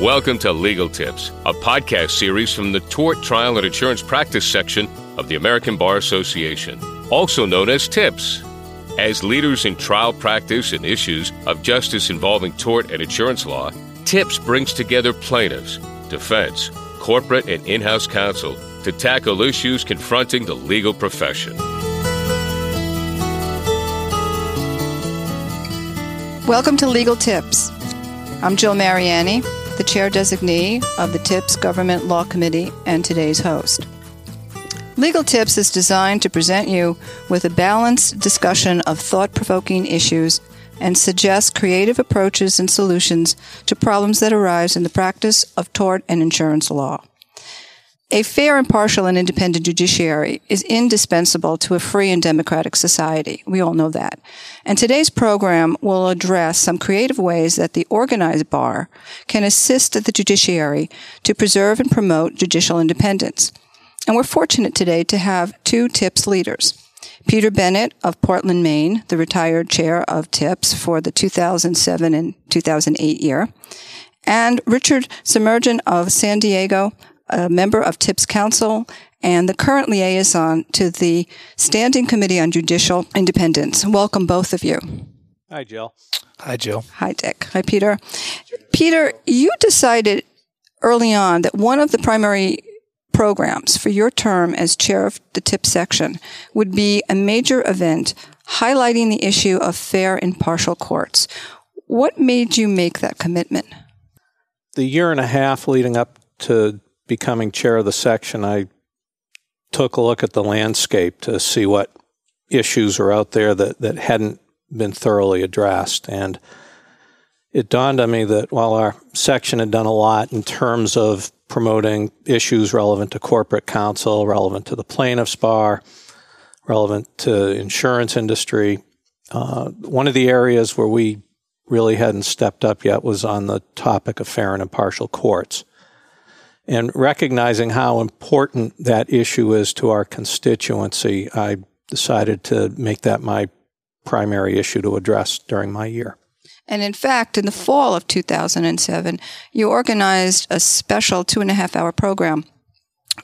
Welcome to Legal Tips, a podcast series from the Tort Trial and Insurance Practice section of the American Bar Association, also known as TIPS. As leaders in trial practice and issues of justice involving tort and insurance law, TIPS brings together plaintiffs, defense, corporate, and in house counsel to tackle issues confronting the legal profession. Welcome to Legal Tips. I'm Jill Mariani the chair designee of the TIPS Government Law Committee and today's host. Legal Tips is designed to present you with a balanced discussion of thought provoking issues and suggest creative approaches and solutions to problems that arise in the practice of tort and insurance law. A fair, impartial, and independent judiciary is indispensable to a free and democratic society. We all know that. And today's program will address some creative ways that the organized bar can assist the judiciary to preserve and promote judicial independence. And we're fortunate today to have two TIPS leaders. Peter Bennett of Portland, Maine, the retired chair of TIPS for the 2007 and 2008 year, and Richard Semerjian of San Diego, a member of TIPS Council and the current liaison to the Standing Committee on Judicial Independence. Welcome, both of you. Hi, Jill. Hi, Jill. Hi, Dick. Hi, Peter. Peter, you decided early on that one of the primary programs for your term as chair of the TIP section would be a major event highlighting the issue of fair and impartial courts. What made you make that commitment? The year and a half leading up to becoming chair of the section, I took a look at the landscape to see what issues are out there that, that hadn't been thoroughly addressed. And it dawned on me that while our section had done a lot in terms of promoting issues relevant to corporate counsel, relevant to the plaintiff's bar, relevant to insurance industry, uh, one of the areas where we really hadn't stepped up yet was on the topic of fair and impartial courts and recognizing how important that issue is to our constituency, I decided to make that my primary issue to address during my year. And in fact, in the fall of 2007, you organized a special two and a half hour program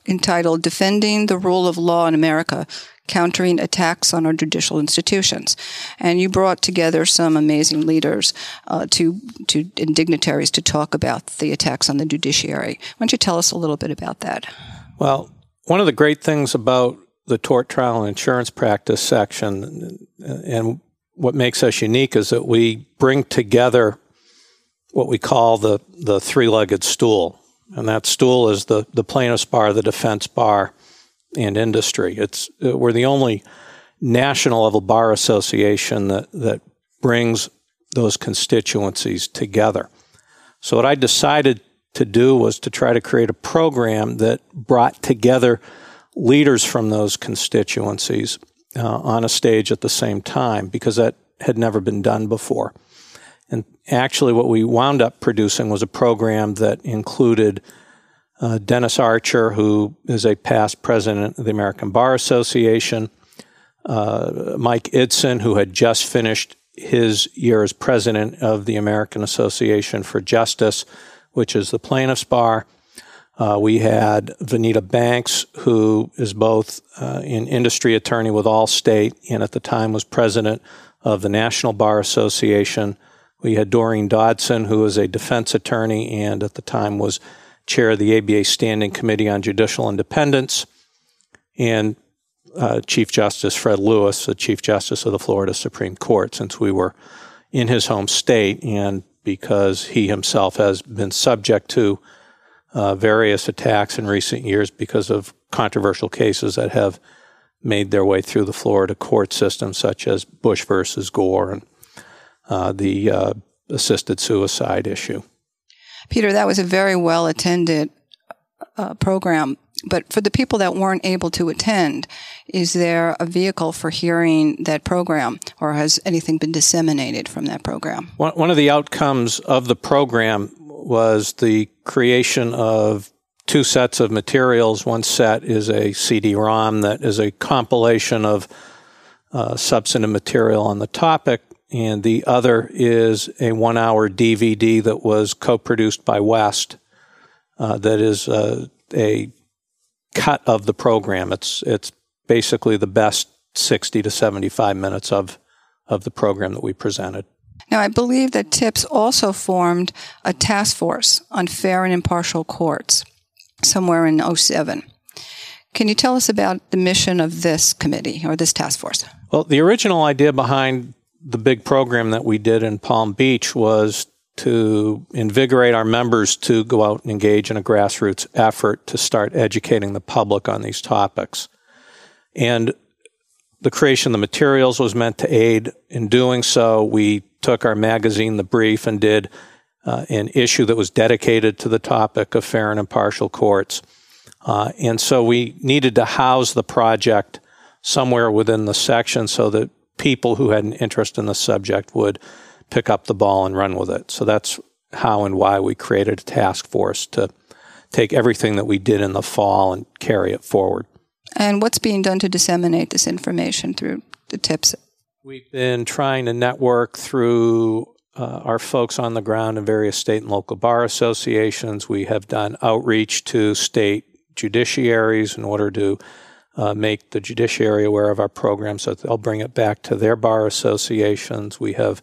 entitled Defending the Rule of Law in America countering attacks on our judicial institutions. And you brought together some amazing leaders uh, to, to and dignitaries to talk about the attacks on the judiciary. Why don't you tell us a little bit about that? Well, one of the great things about the tort trial and insurance practice section and what makes us unique is that we bring together what we call the, the three-legged stool. And that stool is the, the plaintiff's bar, the defense bar, and industry. It's uh, we're the only national level bar association that that brings those constituencies together. So what I decided to do was to try to create a program that brought together leaders from those constituencies uh, on a stage at the same time because that had never been done before. And actually, what we wound up producing was a program that included uh, Dennis Archer, who is a past president of the American Bar Association, uh, Mike Eidson, who had just finished his year as president of the American Association for Justice, which is the plaintiff's bar. Uh, we had Vanita Banks, who is both uh, an industry attorney with Allstate and at the time was president of the National Bar Association. We had Doreen Dodson, who was a defense attorney and at the time was chair of the ABA Standing Committee on Judicial Independence, and uh, Chief Justice Fred Lewis, the Chief Justice of the Florida Supreme Court, since we were in his home state and because he himself has been subject to uh, various attacks in recent years because of controversial cases that have made their way through the Florida court system, such as Bush versus Gore and uh, the uh, assisted suicide issue. Peter, that was a very well attended uh, program. But for the people that weren't able to attend, is there a vehicle for hearing that program, or has anything been disseminated from that program? One, one of the outcomes of the program was the creation of two sets of materials. One set is a CD ROM that is a compilation of uh, substantive material on the topic, and the other is a one hour DVD that was co produced by West uh, that is uh, a cut of the program. It's, it's basically the best 60 to 75 minutes of, of the program that we presented. Now, I believe that TIPS also formed a task force on fair and impartial courts somewhere in 07. Can you tell us about the mission of this committee or this task force? Well, the original idea behind the big program that we did in Palm Beach was to invigorate our members to go out and engage in a grassroots effort to start educating the public on these topics. And the creation of the materials was meant to aid in doing so. We took our magazine, The Brief, and did uh, an issue that was dedicated to the topic of fair and impartial courts. Uh, and so we needed to house the project somewhere within the section so that people who had an interest in the subject would pick up the ball and run with it. So that's how and why we created a task force to take everything that we did in the fall and carry it forward. And what's being done to disseminate this information through the tips? We've been trying to network through uh, our folks on the ground in various state and local bar associations. We have done outreach to state judiciaries in order to uh, make the judiciary aware of our program so they'll bring it back to their bar associations. We have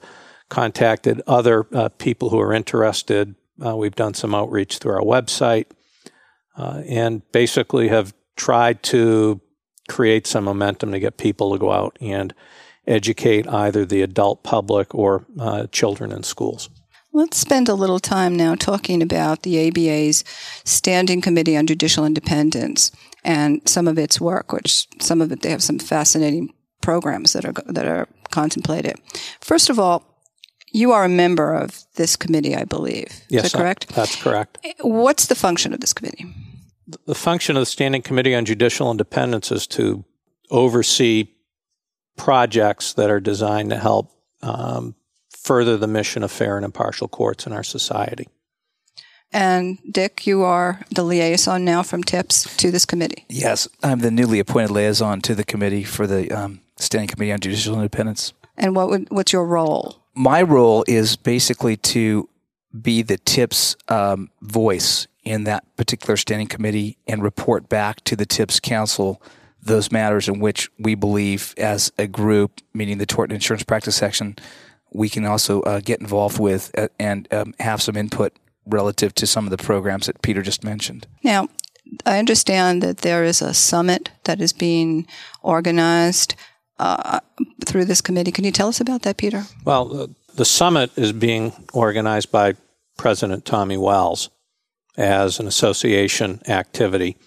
contacted other uh, people who are interested. Uh, we've done some outreach through our website uh, and basically have tried to create some momentum to get people to go out and educate either the adult public or uh, children in schools. Let's spend a little time now talking about the ABA's Standing Committee on Judicial Independence and some of its work, which some of it they have some fascinating programs that are that are contemplated. First of all, you are a member of this committee, I believe. Yes, Is that correct? that's correct. What's the function of this committee? The function of the Standing Committee on Judicial Independence is to oversee projects that are designed to help um, further the mission of fair and impartial courts in our society. And Dick, you are the liaison now from TIPS to this committee. Yes, I'm the newly appointed liaison to the committee for the um, Standing Committee on Judicial Independence. And what would, what's your role? My role is basically to be the TIPS um, voice in that particular standing committee and report back to the TIPS Council those matters in which we believe, as a group, meaning the tort and insurance practice section, we can also uh, get involved with uh, and um, have some input relative to some of the programs that Peter just mentioned. Now, I understand that there is a summit that is being organized uh, through this committee. Can you tell us about that, Peter? Well, the summit is being organized by President Tommy Wells as an association activity.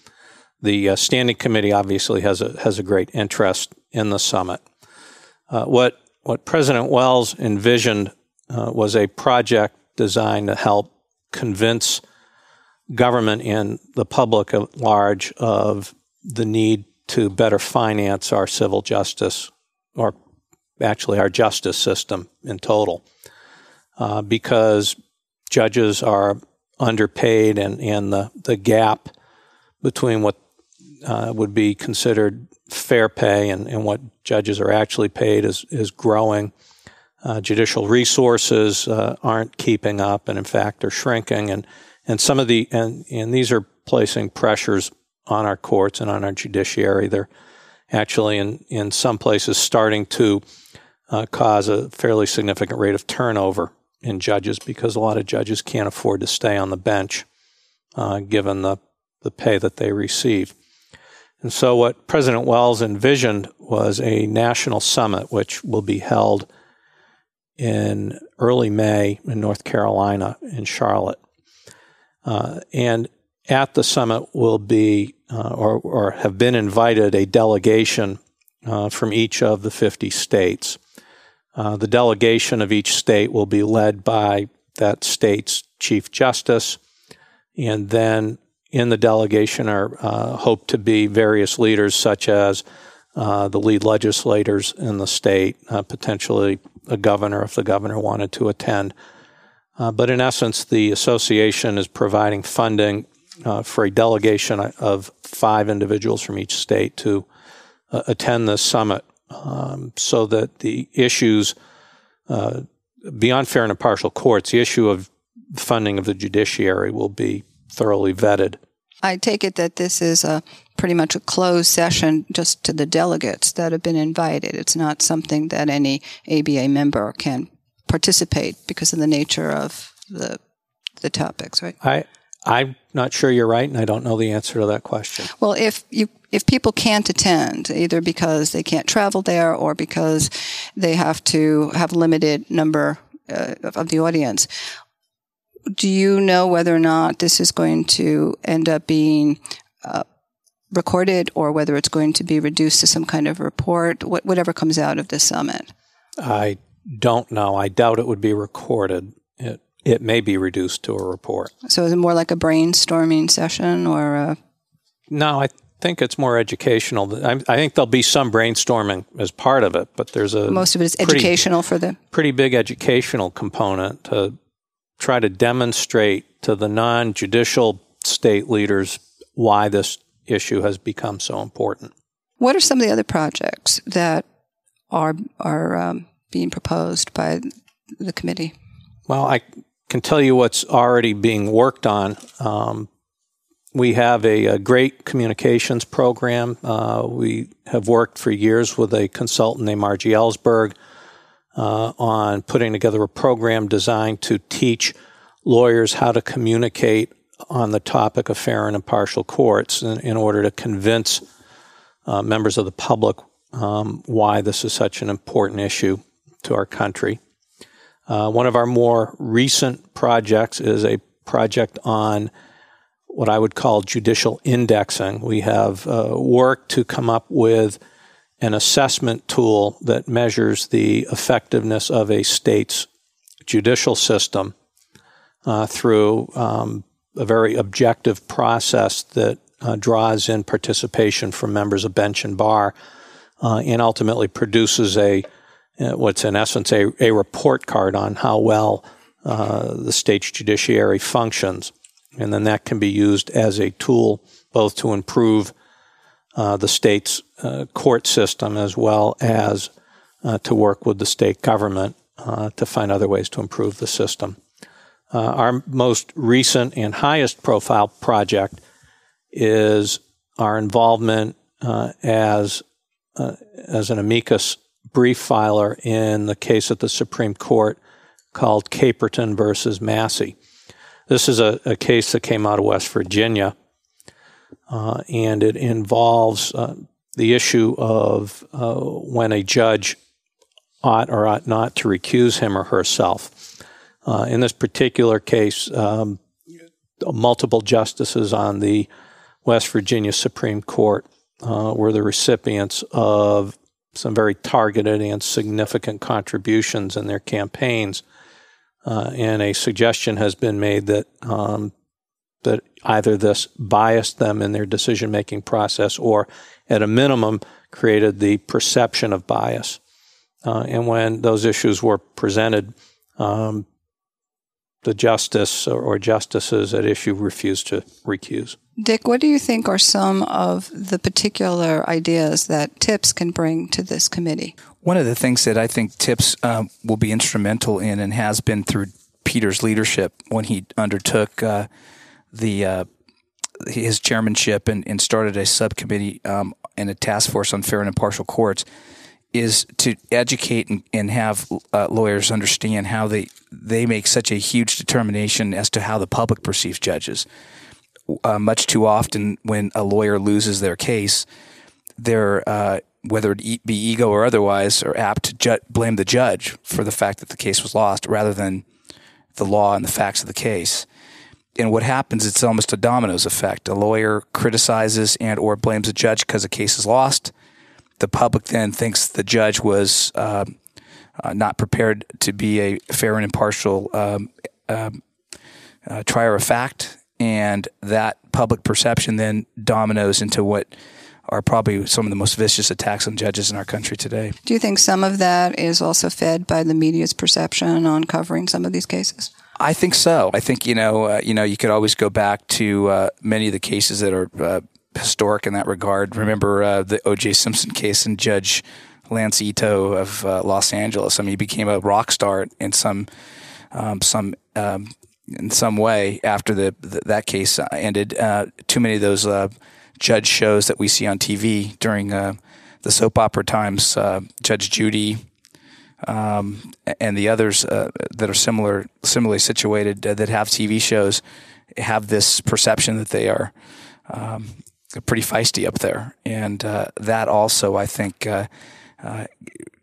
The uh, standing committee obviously has a has a great interest in the summit. Uh, what what President Wells envisioned uh, was a project designed to help convince government and the public at large of the need to better finance our civil justice, or actually our justice system in total, uh, because judges are underpaid and, and the, the gap between what uh, would be considered fair pay and, and what judges are actually paid is, is growing. Uh, judicial resources uh, aren't keeping up, and in fact are shrinking. And and some of the and and these are placing pressures on our courts and on our judiciary. They're actually in in some places starting to uh, cause a fairly significant rate of turnover in judges because a lot of judges can't afford to stay on the bench uh, given the the pay that they receive. And so, what President Wells envisioned was a national summit, which will be held in early May in North Carolina in Charlotte. Uh, and at the summit will be, uh, or, or, have been invited, a delegation uh, from each of the 50 states. Uh, the delegation of each state will be led by that state's Chief Justice, and then in the delegation are uh, hoped to be various leaders, such as uh, the lead legislators in the state, potentially a governor if the governor wanted to attend. Uh, but in essence, the association is providing funding uh, for a delegation of five individuals from each state to uh, attend this summit um, so that the issues uh, beyond fair and impartial courts, the issue of funding of the judiciary will be thoroughly vetted. I take it that this is a pretty much a closed session just to the delegates that have been invited. It's not something that any ABA member can participate because of the nature of the the topics, right? I I'm not sure you're right, and I don't know the answer to that question. Well, if you if people can't attend, either because they can't travel there or because they have to have limited number uh, of the audience, do you know whether or not this is going to end up being uh, recorded or whether it's going to be reduced to some kind of report, whatever comes out of this summit? I don't know. I doubt it would be recorded. It it may be reduced to a report. So is it more like a brainstorming session or a No, I think it's more educational. I, I, think there'll be some brainstorming as part of it, but there's a most of it is pretty, educational for the pretty big educational component to try to demonstrate to the non-judicial state leaders why this issue has become so important. What are some of the other projects that are are um, being proposed by the committee? Well, I can tell you what's already being worked on. Um, we have a, a, great communications program. Uh, we have worked for years with a consultant named Margie Ellsberg uh, on putting together a program designed to teach lawyers how to communicate on the topic of fair and impartial courts in, in order to convince uh, members of the public um, why this is such an important issue to our country. Uh, one of our more recent projects is a project on what I would call judicial indexing. We have uh, worked to come up with an assessment tool that measures the effectiveness of a state's judicial system uh, through um, a very objective process that uh, draws in participation from members of bench and bar uh, and ultimately produces a uh, what's in essence a, a report card on how well uh, the state's judiciary functions. And then that can be used as a tool both to improve uh, the state's court system as well as to work with the state government to find other ways to improve the system. Uh, our most recent and highest profile project is our involvement as as an amicus brief filer in the case at the Supreme Court called Caperton versus Massey. This is a, a case that came out of West Virginia uh, and it involves uh, the issue of uh, when a judge ought or ought not to recuse him or herself. Uh, in this particular case, um, multiple justices on the West Virginia Supreme Court uh, were the recipients of some very targeted and significant contributions in their campaigns. Uh, and a suggestion has been made that um, that either this biased them in their decision making process or, at a minimum, created the perception of bias. Uh, and when those issues were presented, um, the justice or, or justices at issue refused to recuse. Dick, what do you think are some of the particular ideas that TIPS can bring to this committee? One of the things that I think TIPS um, will be instrumental in and has been through Peter's leadership when he undertook uh, the uh, his chairmanship and, and, started a subcommittee um, and a task force on fair and impartial courts is to educate and, and have uh, lawyers understand how they they make such a huge determination as to how the public perceives judges. Uh, much too often, when a lawyer loses their case, they're uh, whether it be ego or otherwise, are apt to ju- blame the judge for the fact that the case was lost, rather than the law and the facts of the case and what happens it's almost a dominoes effect a lawyer criticizes and or blames a judge because a case is lost the public then thinks the judge was uh, uh, not prepared to be a fair and impartial um, um, uh, trier of fact and that public perception then dominoes into what are probably some of the most vicious attacks on judges in our country today. Do you think some of that is also fed by the media's perception on covering some of these cases? I think so. I think you know, uh, you know, you could always go back to uh, many of the cases that are uh, historic in that regard. Remember uh, the O.J. Simpson case and Judge Lance Ito of uh, Los Angeles. I mean, he became a rock star in some um, some um, in some way after the, the that case ended. Uh, too many of those uh, judge shows that we see on TV during uh, the soap opera times, uh, Judge Judy. Um, and the others uh, that are similar, similarly situated that have TV shows, have this perception that they are um, pretty feisty up there, and uh, that also I think uh, uh,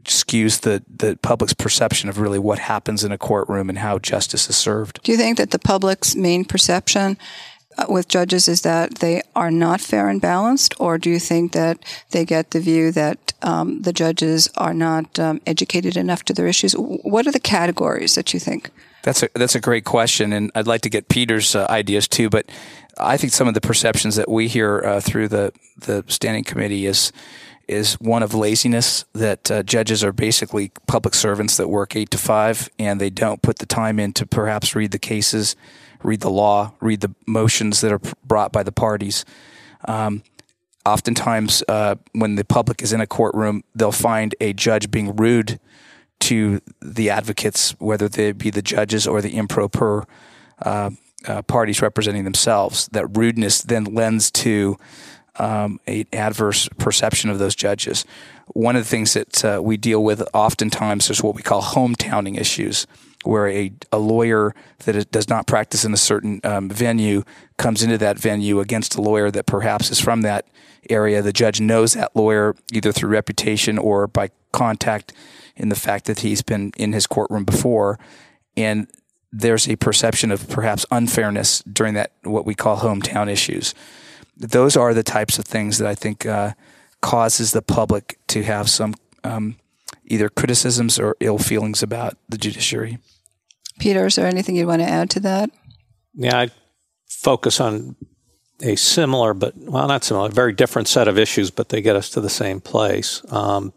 skews the the public's perception of really what happens in a courtroom and how justice is served. Do you think that the public's main perception uh, with judges is that they are not fair and balanced, or do you think that they get the view that um, the judges are not um, educated enough to their issues? What are the categories that you think? That's a that's a great question, and I'd like to get Peter's uh, ideas too. But I think some of the perceptions that we hear uh, through the the standing committee is is one of laziness that uh, judges are basically public servants that work eight to five and they don't put the time in to perhaps read the cases, read the law, read the motions that are brought by the parties. Um, oftentimes, uh, when the public is in a courtroom, they'll find a judge being rude to the advocates, whether they be the judges or the improper uh, uh, parties representing themselves. That rudeness then lends to um, an adverse perception of those judges. One of the things that uh, we deal with oftentimes is what we call hometowning issues, where a, a lawyer that does not practice in a certain um, venue comes into that venue against a lawyer that perhaps is from that area. The judge knows that lawyer either through reputation or by contact in the fact that he's been in his courtroom before. And there's a perception of perhaps unfairness during that, what we call hometown issues. Those are the types of things that I think uh, causes the public to have some um, either criticisms or ill feelings about the judiciary. Peter, is there anything you'd want to add to that? Yeah, I focus on a similar, but well, not similar, a very different set of issues, but they get us to the same place. Um,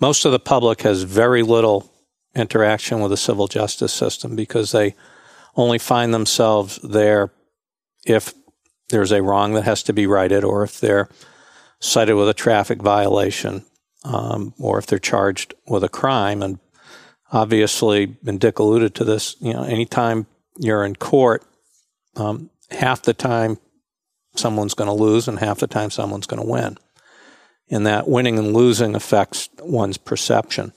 most of the public has very little interaction with the civil justice system because they only find themselves there if there's a wrong that has to be righted or if they're cited with a traffic violation um, or if they're charged with a crime. And obviously, and Dick alluded to this, you know, anytime you're in court, um, half the time someone's going to lose and half the time someone's going to win and that winning and losing affects one's perception.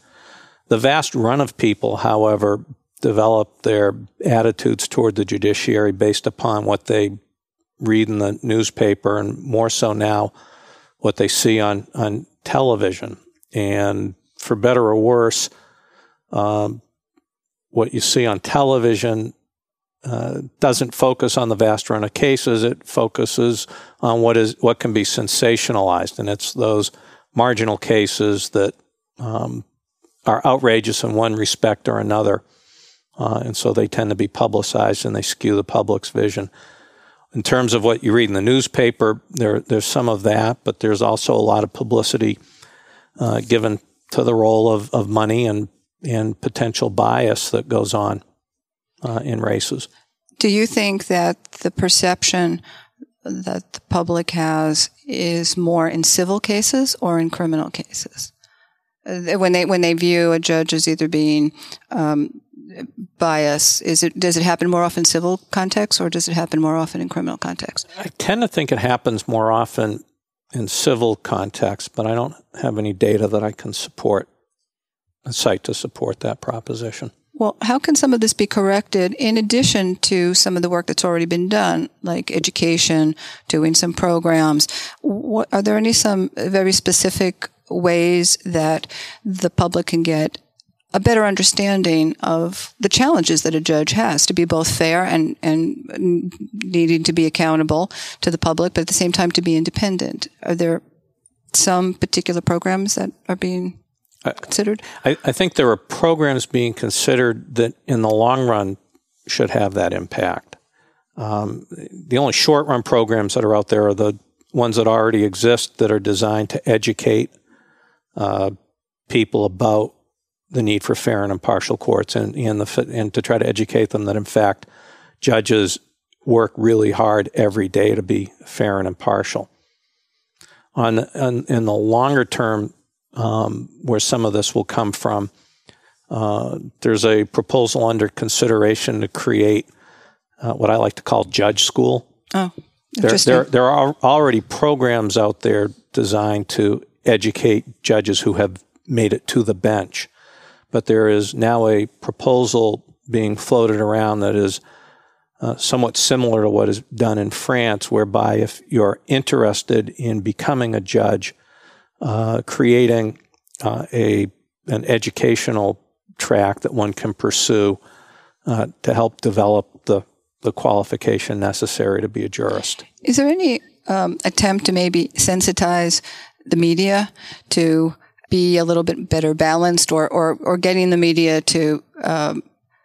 The vast run of people, however, develop their attitudes toward the judiciary based upon what they read in the newspaper and more so now what they see on, on television. And for better or worse, um, what you see on television uh, doesn't focus on the vast run of cases. It focuses on what is what can be sensationalized, and it's those marginal cases that um, are outrageous in one respect or another, uh, and so they tend to be publicized and they skew the public's vision. In terms of what you read in the newspaper, there there's some of that, but there's also a lot of publicity uh, given to the role of, of money and and potential bias that goes on uh, in races. Do you think that the perception that the public has is more in civil cases or in criminal cases? Uh, when they when they view a judge as either being um, bias, is it does it happen more often in civil context or does it happen more often in criminal context? I tend to think it happens more often in civil context, but I don't have any data that I can support a cite to support that proposition. Well, how can some of this be corrected in addition to some of the work that's already been done, like education, doing some programs? What, are there any some very specific ways that the public can get a better understanding of the challenges that a judge has to be both fair and, and needing to be accountable to the public, but at the same time to be independent? Are there some particular programs that are being considered? I, I, think there are programs being considered that in the long run should have that impact. Um, the only short run programs that are out there are the ones that already exist that are designed to educate uh, people about the need for fair and impartial courts and, and, the, and to try to educate them that, in fact, judges work really hard every day to be fair and impartial. On, on in the longer term um, where some of this will come from. Uh, there's a proposal under consideration to create uh, what I like to call judge school. Oh, There, there, there are already programs out there designed to educate judges who have made it to the bench. But there is now a proposal being floated around that is uh, somewhat similar to what is done in France, whereby if you're interested in becoming a judge, uh, creating uh, a an educational track that one can pursue uh, to help develop the the qualification necessary to be a jurist. Is there any um, attempt to maybe sensitize the media to be a little bit better balanced or, or, or getting the media to um,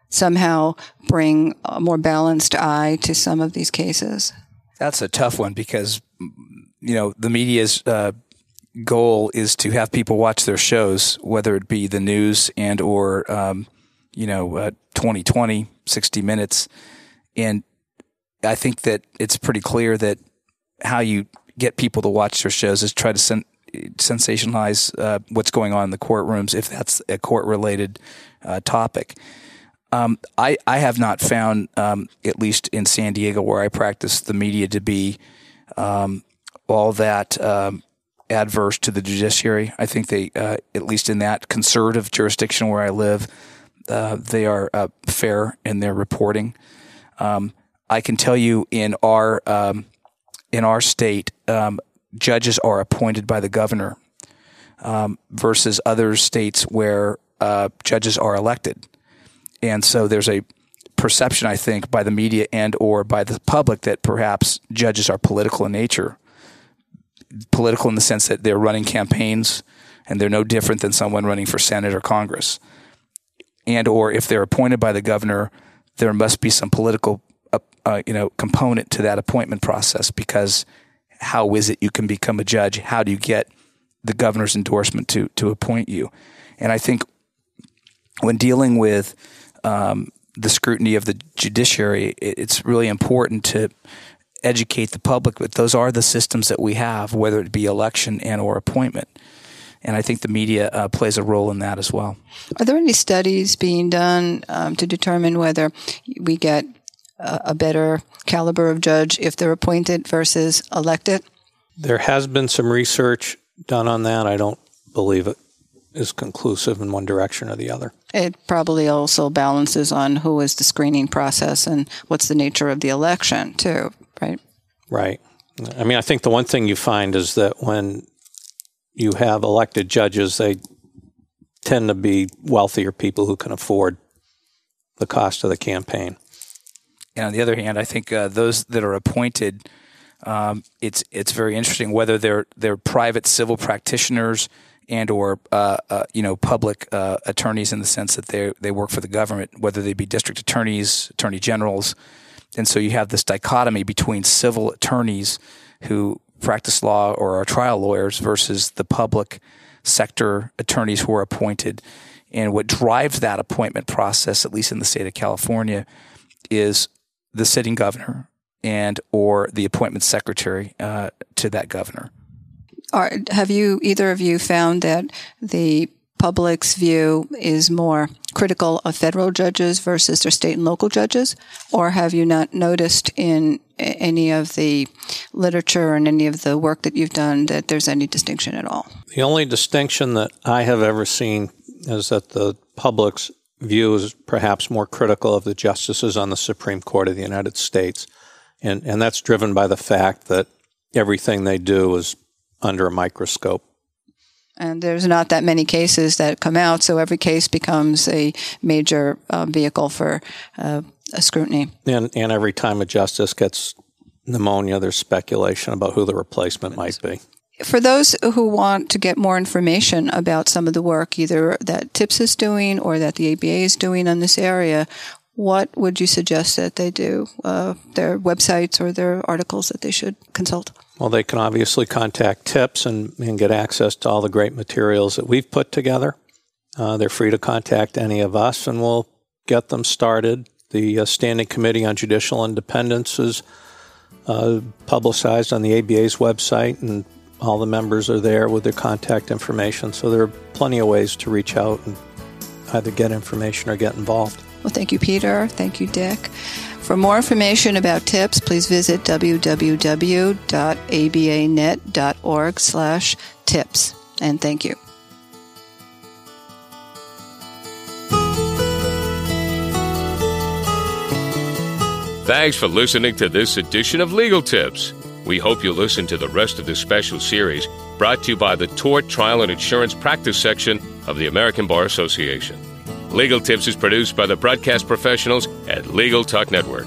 somehow bring a more balanced eye to some of these cases? That's a tough one because, you know, the media's uh, goal is to have people watch their shows, whether it be the news and or, um, you know, uh, 2020, 60 Minutes. And I think that it's pretty clear that how you get people to watch their shows is try to sen- sensationalize uh, what's going on in the courtrooms if that's a court related uh, topic. Um, I, I have not found, um, at least in San Diego where I practice, the media to be um, all that um, adverse to the judiciary. I think they, uh, at least in that conservative jurisdiction where I live, uh, they are uh, fair in their reporting. Um, I can tell you in our um, in our state, um, judges are appointed by the governor um, versus other states where uh, judges are elected, and so there's a perception, I think, by the media and or by the public that perhaps judges are political in nature. Political in the sense that they're running campaigns and they're no different than someone running for Senate or Congress. And or if they're appointed by the governor, there must be some political uh, you know component to that appointment process because how is it you can become a judge? How do you get the governor's endorsement to to appoint you? And I think when dealing with um, the scrutiny of the judiciary, it, it's really important to educate the public that those are the systems that we have, whether it be election and or appointment. And I think the media uh, plays a role in that as well. Are there any studies being done um, to determine whether we get a, better caliber of judge if they're appointed versus elected? There has been some research done on that. I don't believe it is conclusive in one direction or the other. It probably also balances on who is the screening process and what's the nature of the election, too, right? Right. I mean, I think the one thing you find is that when you have elected judges, they tend to be wealthier people who can afford the cost of the campaign. And on the other hand, I think uh, those that are appointed, um, it's it's very interesting whether they're they're private civil practitioners and or uh, uh, you know public uh, attorneys in the sense that they they work for the government, whether they be district attorneys, attorney generals, and so you have this dichotomy between civil attorneys who practice law or are trial lawyers versus the public sector attorneys who are appointed. And what drives that appointment process, at least in the state of California, is the sitting governor and or the appointment secretary uh, to that governor. Are, have you either of you found that the public's view is more critical of federal judges versus their state and local judges, or have you not noticed in any of the literature and any of the work that you've done that there's any distinction at all? The only distinction that I have ever seen is that the public's view is perhaps more critical of the justices on the Supreme Court of the United States. And, and that's driven by the fact that everything they do is under a microscope. And there's not that many cases that come out, so every case becomes a major uh, vehicle for uh, a scrutiny. And, and every time a justice gets pneumonia, there's speculation about who the replacement might be. For those who want to get more information about some of the work, either that TIPS is doing or that the ABA is doing on this area, what would you suggest that they do? Uh, their websites or their articles that they should consult? Well, they can obviously contact TIPS and, and get access to all the great materials that we've put together. Uh, they're free to contact any of us, and we'll get them started. The uh, Standing Committee on Judicial Independence is uh, publicized on the ABA's website, and all the members are there with their contact information. So there are plenty of ways to reach out and either get information or get involved. Well, thank you, Peter. Thank you, Dick. For more information about TIPS, please visit www.abanet.org slash tips. And thank you. Thanks for listening to this edition of Legal Tips. We hope you'll listen to the rest of this special series brought to you by the Tort Trial and Insurance Practice section of the American Bar Association. Legal Tips is produced by the broadcast professionals at Legal Talk Network.